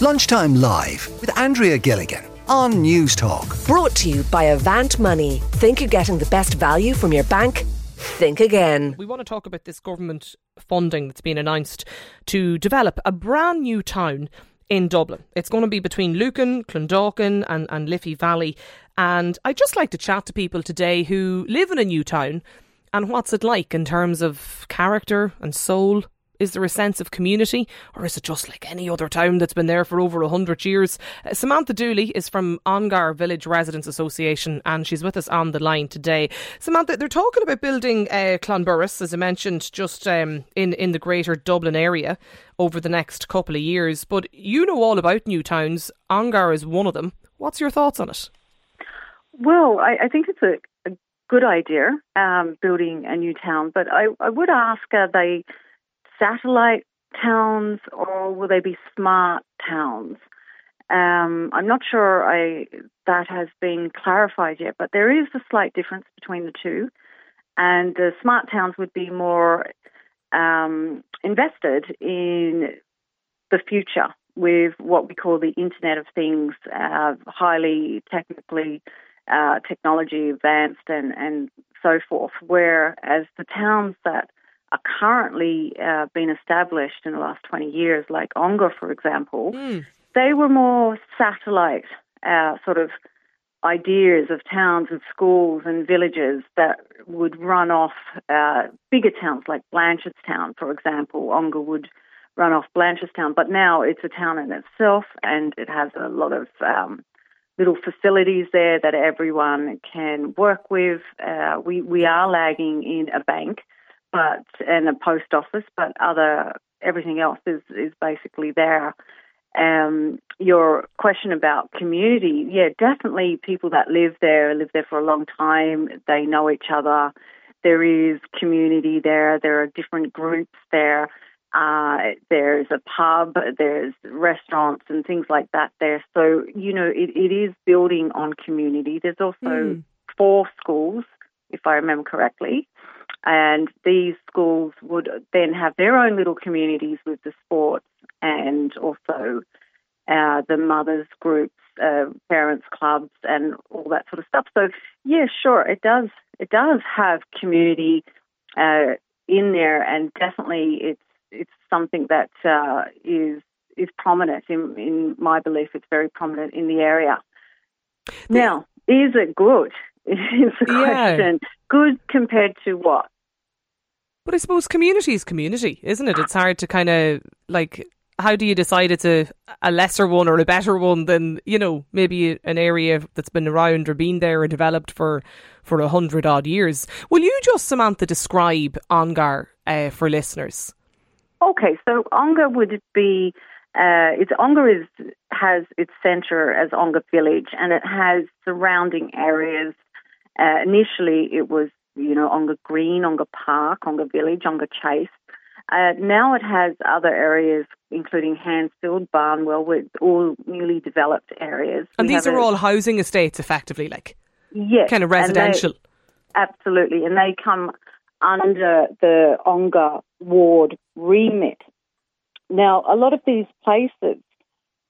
Lunchtime Live with Andrea Gilligan on News Talk. Brought to you by Avant Money. Think you're getting the best value from your bank? Think again. We want to talk about this government funding that's been announced to develop a brand new town in Dublin. It's going to be between Lucan, Clondalkin, and, and Liffey Valley. And I'd just like to chat to people today who live in a new town and what's it like in terms of character and soul is there a sense of community, or is it just like any other town that's been there for over a hundred years? Uh, Samantha Dooley is from Ongar Village Residents Association, and she's with us on the line today. Samantha, they're talking about building uh, Clonburris, as I mentioned, just um, in in the Greater Dublin area over the next couple of years. But you know all about new towns. Ongar is one of them. What's your thoughts on it? Well, I, I think it's a, a good idea, um, building a new town. But I, I would ask, are they satellite towns or will they be smart towns? Um, I'm not sure I, that has been clarified yet, but there is a slight difference between the two. And the smart towns would be more um, invested in the future with what we call the Internet of Things, uh, highly technically uh, technology advanced and, and so forth. Whereas the towns that are currently uh, being established in the last 20 years, like Ongar, for example, mm. they were more satellite uh, sort of ideas of towns and schools and villages that would run off uh, bigger towns like Blanchardstown, for example. Ongar would run off Blanchardstown, but now it's a town in itself and it has a lot of um, little facilities there that everyone can work with. Uh, we, we are lagging in a bank but and a post office, but other everything else is is basically there. Um, your question about community, yeah, definitely people that live there live there for a long time. They know each other. There is community there. There are different groups there. Uh, there's a pub, there's restaurants and things like that there. So, you know, it, it is building on community. There's also mm. four schools, if I remember correctly. And these schools would then have their own little communities with the sports and also uh, the mothers groups, uh, parents clubs, and all that sort of stuff. So yeah, sure, it does. It does have community uh, in there, and definitely it's it's something that uh, is is prominent in in my belief. It's very prominent in the area. Now, is it good? Is the yeah. question good compared to what? But I suppose community is community, isn't it? It's hard to kind of like how do you decide it's a, a lesser one or a better one than you know maybe an area that's been around or been there and developed for for a hundred odd years? Will you just Samantha describe Ongar uh, for listeners? Okay, so Ongar would be uh, it's Ongar is has its centre as Ongar Village, and it has surrounding areas. Uh, initially, it was you know, Ongar Green, Ongar Park, Ongar Village, Ongar Chase. Uh, now it has other areas, including Hansfield, Barnwell, with all newly developed areas. And we these are a, all housing estates, effectively, like yes, kind of residential. They, absolutely, and they come under the Ongar ward remit. Now, a lot of these places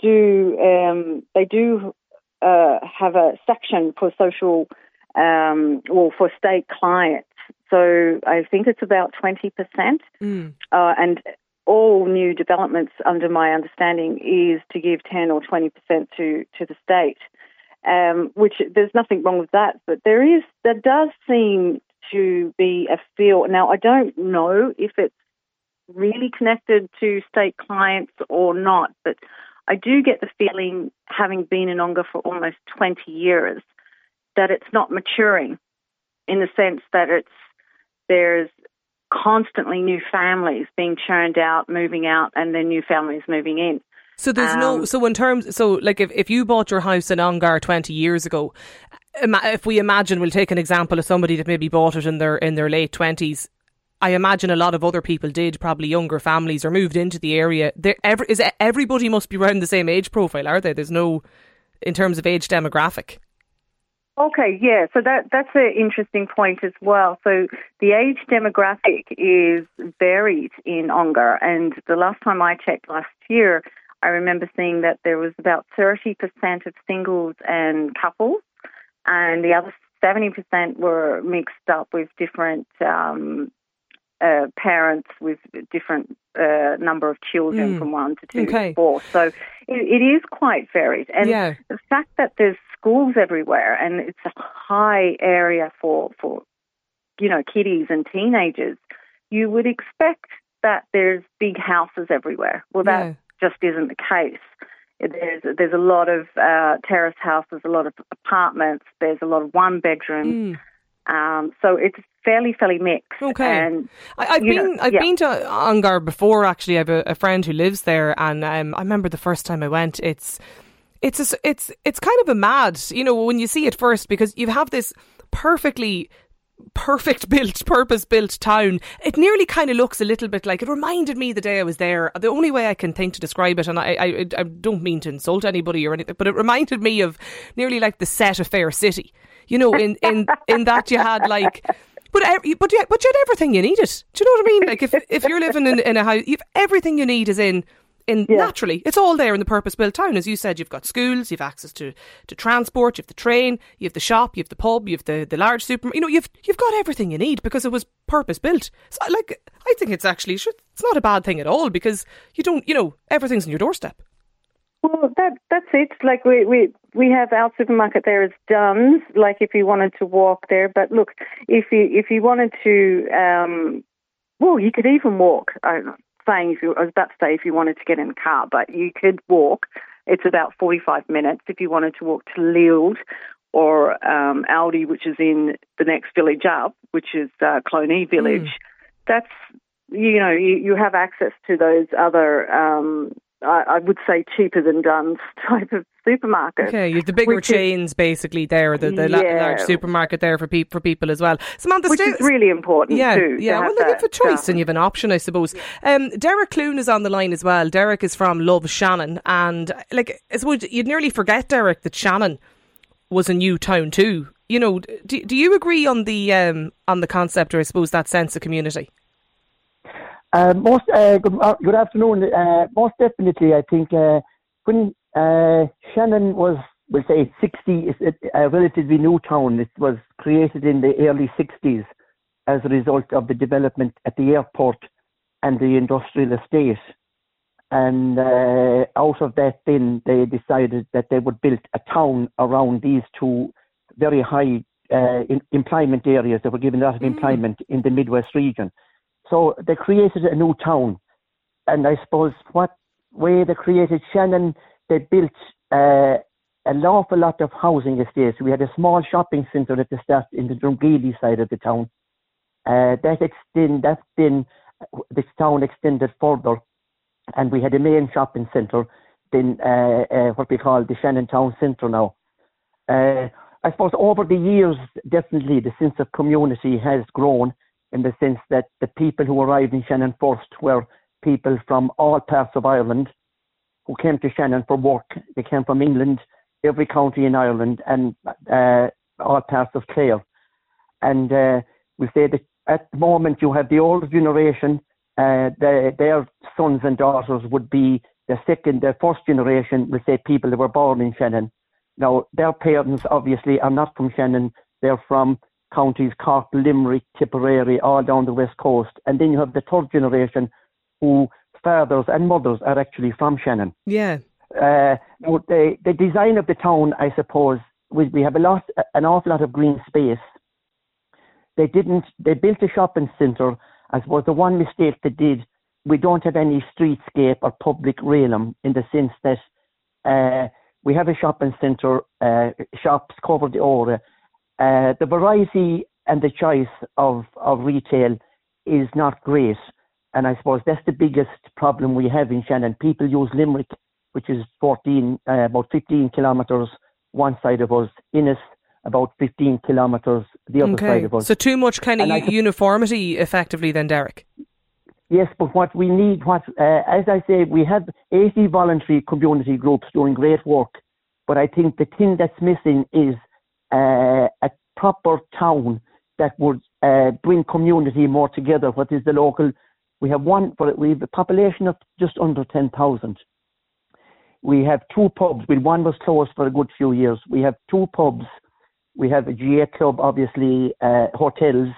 do um, they do uh, have a section for social um, or for state clients. So I think it's about 20%. Mm. Uh, and all new developments, under my understanding, is to give 10 or 20% to, to the state, um, which there's nothing wrong with that. But there is, there does seem to be a feel. Now, I don't know if it's really connected to state clients or not, but I do get the feeling, having been in Ongar for almost 20 years, that it's not maturing in the sense that it's there's constantly new families being churned out, moving out, and then new families moving in. So there's um, no so in terms so like if, if you bought your house in Ongar 20 years ago if we imagine we'll take an example of somebody that maybe bought it in their in their late 20s I imagine a lot of other people did probably younger families or moved into the area. There every, is everybody must be around the same age profile are they? There's no in terms of age demographic Okay, yeah. So that that's an interesting point as well. So the age demographic is varied in Ongar, and the last time I checked last year, I remember seeing that there was about 30% of singles and couples, and the other 70% were mixed up with different um, uh, parents with different uh, number of children Mm. from one to two Okay. to four. So it, it is quite varied. And Yeah. the fact that there's schools everywhere and it's a high area for, for you know, kiddies and teenagers, you would expect that there's big houses everywhere. Well, that Yeah. just isn't the case. There's there's a lot of uh, terrace houses, a lot of apartments. There's a lot of one bedrooms. Um, so it's fairly fairly mixed. Okay. And I, I've been know, I've yeah. been to Ongar before. Actually, I have a, a friend who lives there, and um, I remember the first time I went. It's it's a it's it's kind of a mad, you know, when you see it first because you have this perfectly perfect built, purpose built town. It nearly kind of looks a little bit like it reminded me the day I was there. The only way I can think to describe it, and I, I, I don't mean to insult anybody or anything, but it reminded me of nearly like the set of Fair City. You know, in in in that you had like. But but yeah, but you had everything you needed. Do you know what I mean? Like if if you're living in, in a house, you've everything you need is in in Yeah. naturally. It's all there in the purpose built town. As you said, you've got schools, you've access to, to transport, you've the train, you have the shop, you have the pub, you have the, the large super. You know, you've you've got everything you need because it was purpose built. So, like, I think it's actually it's not a bad thing at all because you don't, you know, everything's on your doorstep. Well, that that's it. Like we we we have our supermarket there is Dunnes. Like if you wanted to walk there, but look, if you if you wanted to, um, well, you could even walk. I'm saying if you, I was about to say if you wanted to get in a car, but you could walk. It's about forty five minutes if you wanted to walk to Lidl or um, Aldi, which is in the next village up, which is uh, Clonee Village. That's you know you, you have access to those other. Um, I, I would say cheaper than Dunnes type of supermarket. Okay, you the bigger Which is- chains basically there, the, the Yeah. large supermarket there for, peop for people as well. Samantha, Which is really important yeah, too. to Yeah, well, you have a choice and you have an option, I suppose. Um, Derek Clune is on the line as well. Derek is from Love Shannon, and like I suppose you'd nearly forget, Derek, that Shannon was a new town too. You know, do, do you agree on the um, on the concept, or I suppose that sense of community? Uh, most uh, good, uh, good afternoon. Uh, most definitely, I think uh, when uh, Shannon was, we'll say, 60, it's a, a relatively new town. It was created in the early 60s as a result of the development at the airport and the industrial estate. And uh, out of that, then they decided that they would build a town around these two very high uh, in, employment areas that were given a lot of employment in the Midwest region. So they created a new town, and I suppose what way they created Shannon, they built uh, an awful lot of housing estates. We had a small shopping centre at the start in the Drumgeely side of the town. Uh, that extend that then the town extended further, and we had a main shopping centre, then uh, uh, what we call the Shannon Town Centre now. Uh, I suppose over the years, definitely the sense of community has grown in the sense that the people who arrived in Shannon first were people from all parts of Ireland who came to Shannon for work. They came from England, every county in Ireland, and uh, all parts of Clare. And uh, we say that at the moment you have the older generation, uh, the, their sons and daughters would be the second, the first generation, we say people that were born in Shannon. Now, their parents obviously are not from Shannon, they're from counties Cork, Limerick, Tipperary, all down the west coast. And then you have the third generation who fathers and mothers are actually from Shannon. Yeah. Uh, now the, the design of the town, I suppose, we, we have a lot, an awful lot of green space. They didn't, they built a shopping centre. I suppose the one mistake they did, we don't have any streetscape or public realm in the sense that uh, we have a shopping centre, uh, shops cover the area. Uh, the variety and the choice of, of retail is not great. And I suppose that's the biggest problem we have in Shannon. People use Limerick, which is 14, uh, about 15 kilometres one side of us, Ennis, about 15 kilometres the other Okay. side of us. So too much kind of And I u- sup- uniformity, effectively, then, Derek. Yes, but what we need, what uh, as I say, we have 80 voluntary community groups doing great work, but I think the thing that's missing is uh, a proper town that would uh, bring community more together. What is the local? We have one, for we have a population of just under 10,000, we have two pubs. One was closed for a good few years. We have two pubs. We have a GAA club, obviously, uh, hotels,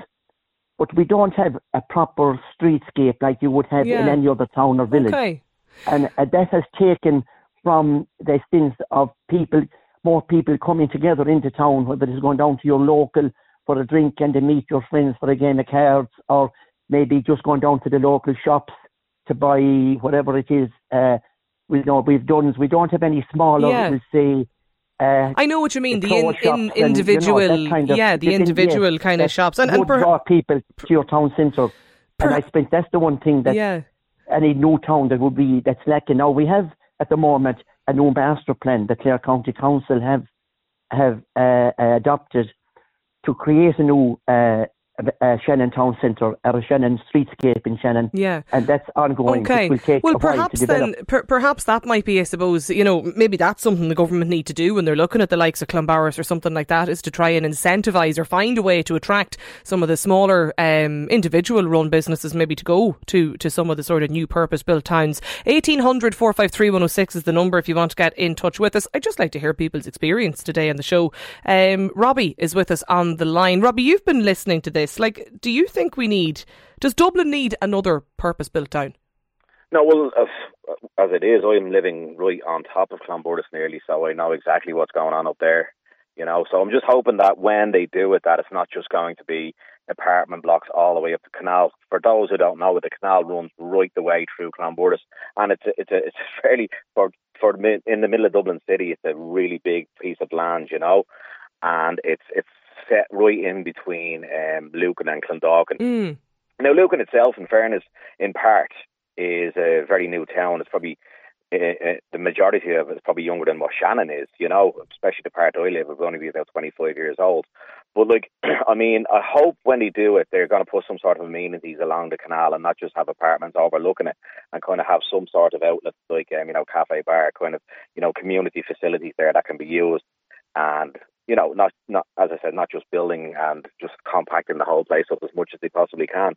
but we don't have a proper streetscape like you would have Yeah. in any other town or village. Okay. And uh, that has taken from the sense of people, more people coming together into town, whether it's going down to your local for a drink and to meet your friends for a game of cards, or maybe just going down to the local shops to buy whatever it is. Uh, we know we've done. We don't have any smaller, Yeah. we'll say. Uh, I know what you mean. The, in, in, and, you know, individual, kind of- yeah, the individual kind of shops, and and per- draw people to your town centre. Per- and I think that's the one thing that yeah, any new town that would be that's lacking. Now we have at the moment a new master plan that Clare County Council have have uh, adopted to create a new uh, uh, Shannon Town Centre or Shannon streetscape in Shannon, yeah. and that's ongoing. Okay. Well, a while to perhaps then, per- perhaps that might be, I suppose, you know, maybe that's something the government need to do when they're looking at the likes of Clonburris or something like that, is to try and incentivise or find a way to attract some of the smaller um, individual-run businesses, maybe to go to to some of the sort of new purpose-built towns. Eighteen hundred four five three one zero six is the number if you want to get in touch with us. I'd just like to hear people's experience today on the show. Um, Robbie is with us on the line. Robbie, you've been listening to this. Like, do you think we need? Does Dublin need another purpose-built town? No, well, as, as it is, I'm living right on top of Clonburris nearly, so I know exactly what's going on up there. You know, so I'm just hoping that when they do it, that it's not just going to be apartment blocks all the way up the canal. For those who don't know, the canal runs right the way through Clonburris, and it's a, it's a it's a fairly for for in the middle of Dublin city. It's a really big piece of land, you know, and it's it's set right in between um, Lucan and Clondalkin. Mm. Now, Lucan itself, in fairness, in part, is a very new town. It's probably uh, uh, the majority of it is probably younger than what Shannon is. You know, especially the part I live, would only be about twenty five years old. But like, I mean, I hope when they do it, they're going to put some sort of amenities along the canal and not just have apartments overlooking it, and kind of have some sort of outlets like, um, you know, cafe bar, kind of, you know, community facilities there that can be used, and you know, not not as I said, not just building and just compacting the whole place up as much as they possibly can.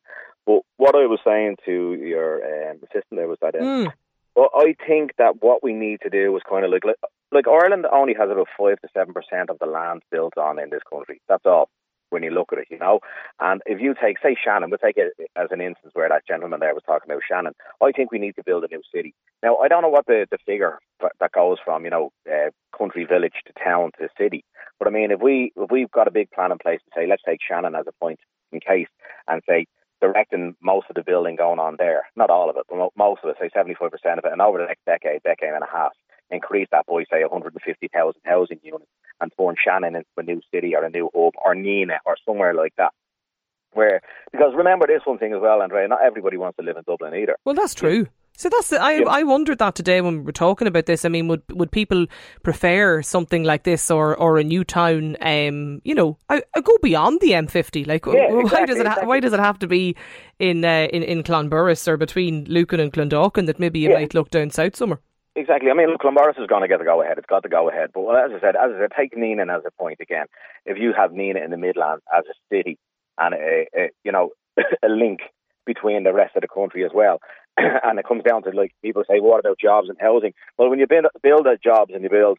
But what I was saying to your um, assistant there was that. Um, Mm. well, I think that what we need to do is kind of like, like, like Ireland only has about five to seven percent of the land built on in this country. That's all. When you look at it, you know, and if you take, say, Shannon, we'll take it as an instance where that gentleman there was talking about Shannon. I think we need to build a new city. Now, I don't know what the, the figure that- goes from, you know, uh, country village to town to city, but I mean, if we if we've got a big plan in place to say, let's take Shannon as a point in case, and say directing most of the building going on there, not all of it, but most of it, say 75% of it, and over the next decade, decade and a half, increase that by, say, 150,000 housing units and turn Shannon into a new city or a new hub or Nenagh or somewhere like that. Where, because remember this one thing as well, Andrea, not everybody wants to live in Dublin either. Well, that's true. So that's the, I Yeah. I wondered that today when we were talking about this. I mean, would would people prefer something like this or, or a new town? Um, you know, I, I go beyond the M50. Like, Yeah, why exactly, does it ha- why does it have to be in uh, in in Clonburris or between Lucan and Clondalkin that maybe you Yeah. might look down south somewhere? Exactly. I mean, look, Clonburris is going to get the go ahead. It's got the go ahead. But well, as I said, as I said, take Nenagh as a point again. If you have Nenagh in the Midlands as a city and a, a you know a link between the rest of the country as well, and it comes down to like people say, what about jobs and housing? Well, when you build build jobs and you build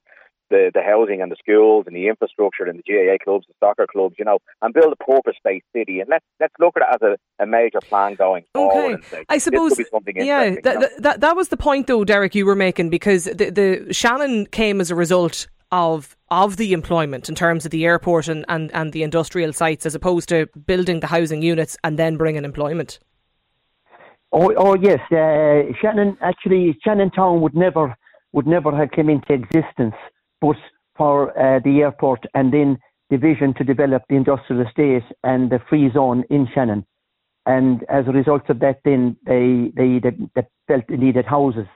the, the housing and the schools and the infrastructure and the GAA clubs, the soccer clubs, you know, and build a purpose-based city. And let's let's look at it as a, a major plan going forward. Okay. Say, I suppose, be something yeah, interesting, that, you know? that, that that was the point though, Derek, you were making because the, the Shannon came as a result of of the employment in terms of the airport and, and, and the industrial sites, as opposed to building the housing units and then bringing employment. Oh, oh yes. Uh, Shannon actually, Shannon Town would never would never have come into existence, but for uh, the airport and then the vision to develop the industrial estate and the free zone in Shannon, and as a result of that, then they they they, they felt they needed houses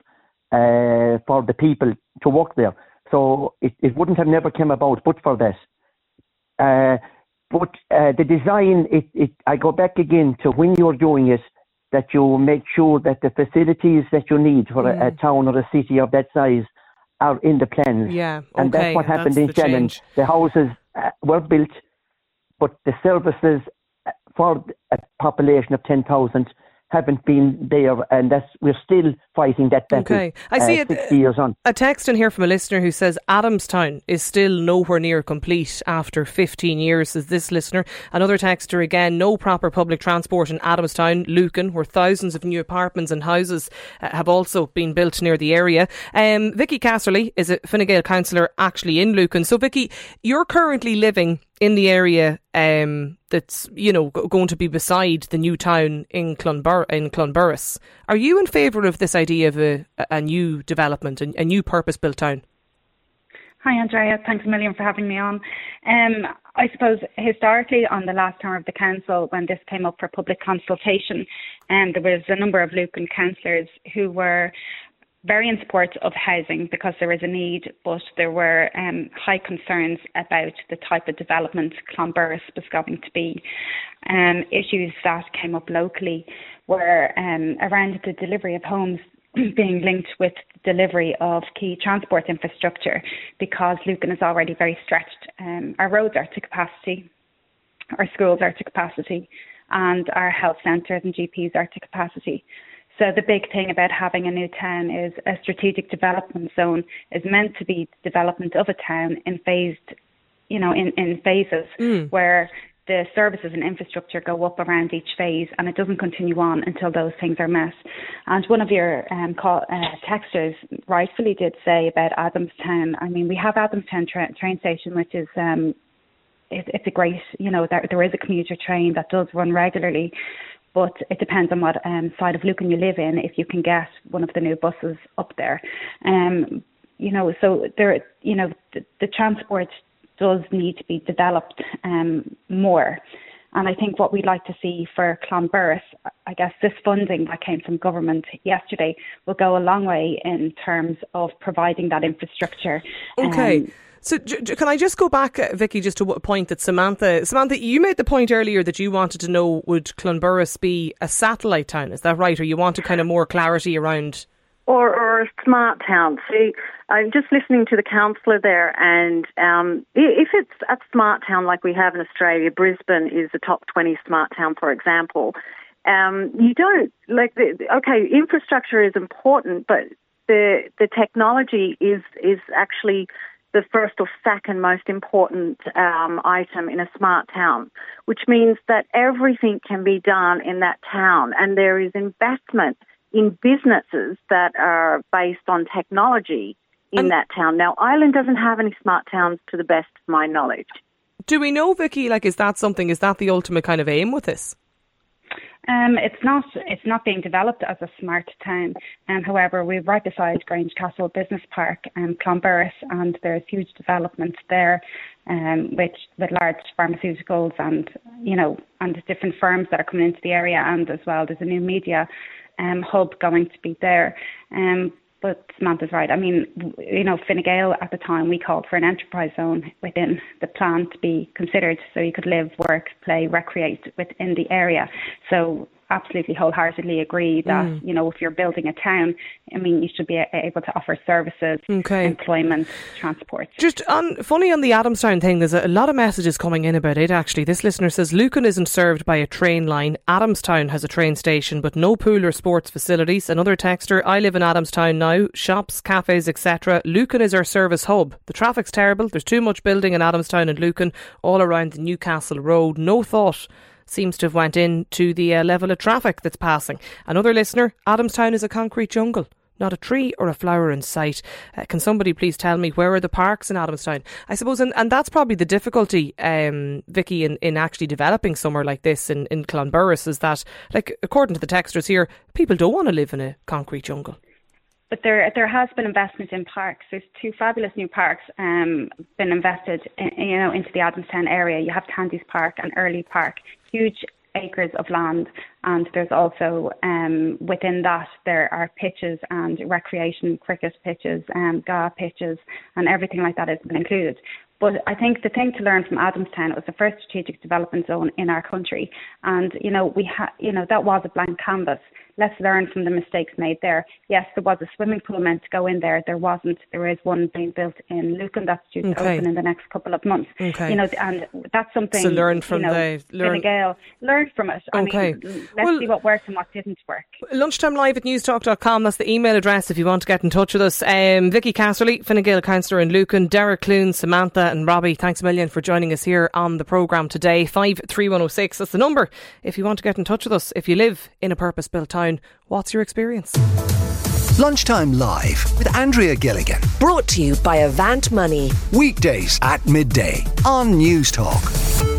uh, for the people to work there. So it, it wouldn't have never come about but for that. Uh, but uh, the design, it, it, I go back again to when you're doing it, that you make sure that the facilities that you need for a, a town or a city of that size are in the plans. Yeah, and okay, that's what happened that's in the Shannon. change. The houses uh, were built, but the services for a population of 10,000 haven't been there, and that's we're still fighting that battle. Okay, I see uh, it. 60 years on. A text in here from a listener who says Adamstown is still nowhere near complete after 15 years, says this listener. Another texter again, no proper public transport in Adamstown, Lucan, where thousands of new apartments and houses uh, have also been built near the area. Um, Vicky Casserly is a Fine Gael councillor actually in Lucan. So, Vicky, you're currently living in the area um, that's you know going to be beside the new town in Clonbur- in Clonburris. Are you in favour of this idea of a, a new development, a, a new purpose-built town? Hi, Andrea. Thanks a million for having me on. Um, I suppose historically, on the last term of the council, when this came up for public consultation, um, there was a number of Lucan councillors who were very in support of housing because there is a need, but there were um, high concerns about the type of development Clonburris was going to be. Um, issues that came up locally were um, around the delivery of homes being linked with delivery of key transport infrastructure because Lucan is already very stretched. Um, our roads are to capacity, our schools are to capacity, and our health centres and GPs are to capacity. So the big thing about having a new town is a strategic development zone is meant to be development of a town in phased, you know, in, in phases Mm. where the services and infrastructure go up around each phase and it doesn't continue on until those things are met. And one of your um, call, uh, texters rightfully did say about Adamstown. I mean, we have Adamstown tra- train station, which is um, it, it's a great, you know, there, there is a commuter train that does run regularly, but it depends on what um, side of Lucan you live in if you can get one of the new buses up there. Um, you know, so there, you know, the, the transport does need to be developed um, more. And I think what we'd like to see for Clonburris, I guess this funding that came from government yesterday will go a long way in terms of providing that infrastructure. Okay. Um, so j- j- can I just go back, uh, Vicky, just to a point that Samantha, Samantha, you made the point earlier that you wanted to know would Clonburris be a satellite town? Is that right, or you wanted kind of more clarity around? Or, or a smart town. See, I'm just listening to the councillor there, and um, if it's a smart town like we have in Australia, Brisbane is a top 20 smart town, for example. Um, you don't like the, okay, infrastructure is important, but the the technology is is actually the first or second most important um, item in a smart town, which means that everything can be done in that town, and there is investment in businesses that are based on technology in And- that town. Now, Ireland doesn't have any smart towns to the best of my knowledge. Do we know, Vicky? Like, is that something? Is that the ultimate kind of aim with this? Um, it's not it's not being developed as a smart town. Um, however, we're right beside Grange Castle Business Park and Clonburris, and there's huge developments there, um, which with large pharmaceuticals and you know and different firms that are coming into the area, and as well there's a new media um, hub going to be there. Um, but Samantha's right. I mean, you know, Fine Gael at the time we called for an enterprise zone within the plan to be considered, so you could live, work, play, recreate within the area. So absolutely wholeheartedly agree that mm. you know if you're building a town, I mean, you should be able to offer services, Okay. employment, transport. Just on funny on the Adamstown thing, there's a, a lot of messages coming in about it. Actually, this listener says Lucan isn't served by a train line. Adamstown has a train station, but no pool or sports facilities. Another texter: I live in Adamstown now. Shops, cafes, etc. Lucan is our service hub. The traffic's terrible. There's too much building in Adamstown and Lucan all around the Newcastle Road. No thought seems to have went into the uh, level of traffic that's passing. Another listener: Adamstown is a concrete jungle. Not a tree or a flower in sight. Uh, can somebody please tell me where are the parks in Adamstown? I suppose, and, and that's probably the difficulty, um, Vicky, in, in actually developing somewhere like this in, in Clonburris is that, like, according to the texters here, people don't want to live in a concrete jungle. But there, there has been investment in parks. There's two fabulous new parks um, been invested, in, you know, into the Adamstown area. You have Tandy's Park and Airlie Park, huge acres of land, and there's also um, within that there are pitches and recreation cricket pitches, um, GAA pitches, and everything like that has been included. But I think the thing to learn from Adamstown, was the first strategic development zone in our country, and you know we had, you know, that was a blank canvas let's learn from the mistakes made there. Yes, there was a swimming pool meant to go in there. There wasn't. There is one being built in Lucan that's due to okay. open in the next couple of months. Okay. You know, and that's something. So learn from you know, the learn. Gale, learn from it. I okay. Mean, let's well, see what worked and what didn't work. Lunchtime live at newstalk.com. That's the email address if you want to get in touch with us. Um, Vicky Casserly, Fine Gael councillor in Lucan, Derek Clune, Samantha, and Robbie. Thanks a million for joining us here on the programme today. Five three one zero six. That's the number if you want to get in touch with us. If you live in a purpose built town What's your experience? Lunchtime Live with Andrea Gilligan. Brought to you by Avant Money. Weekdays at midday on Newstalk.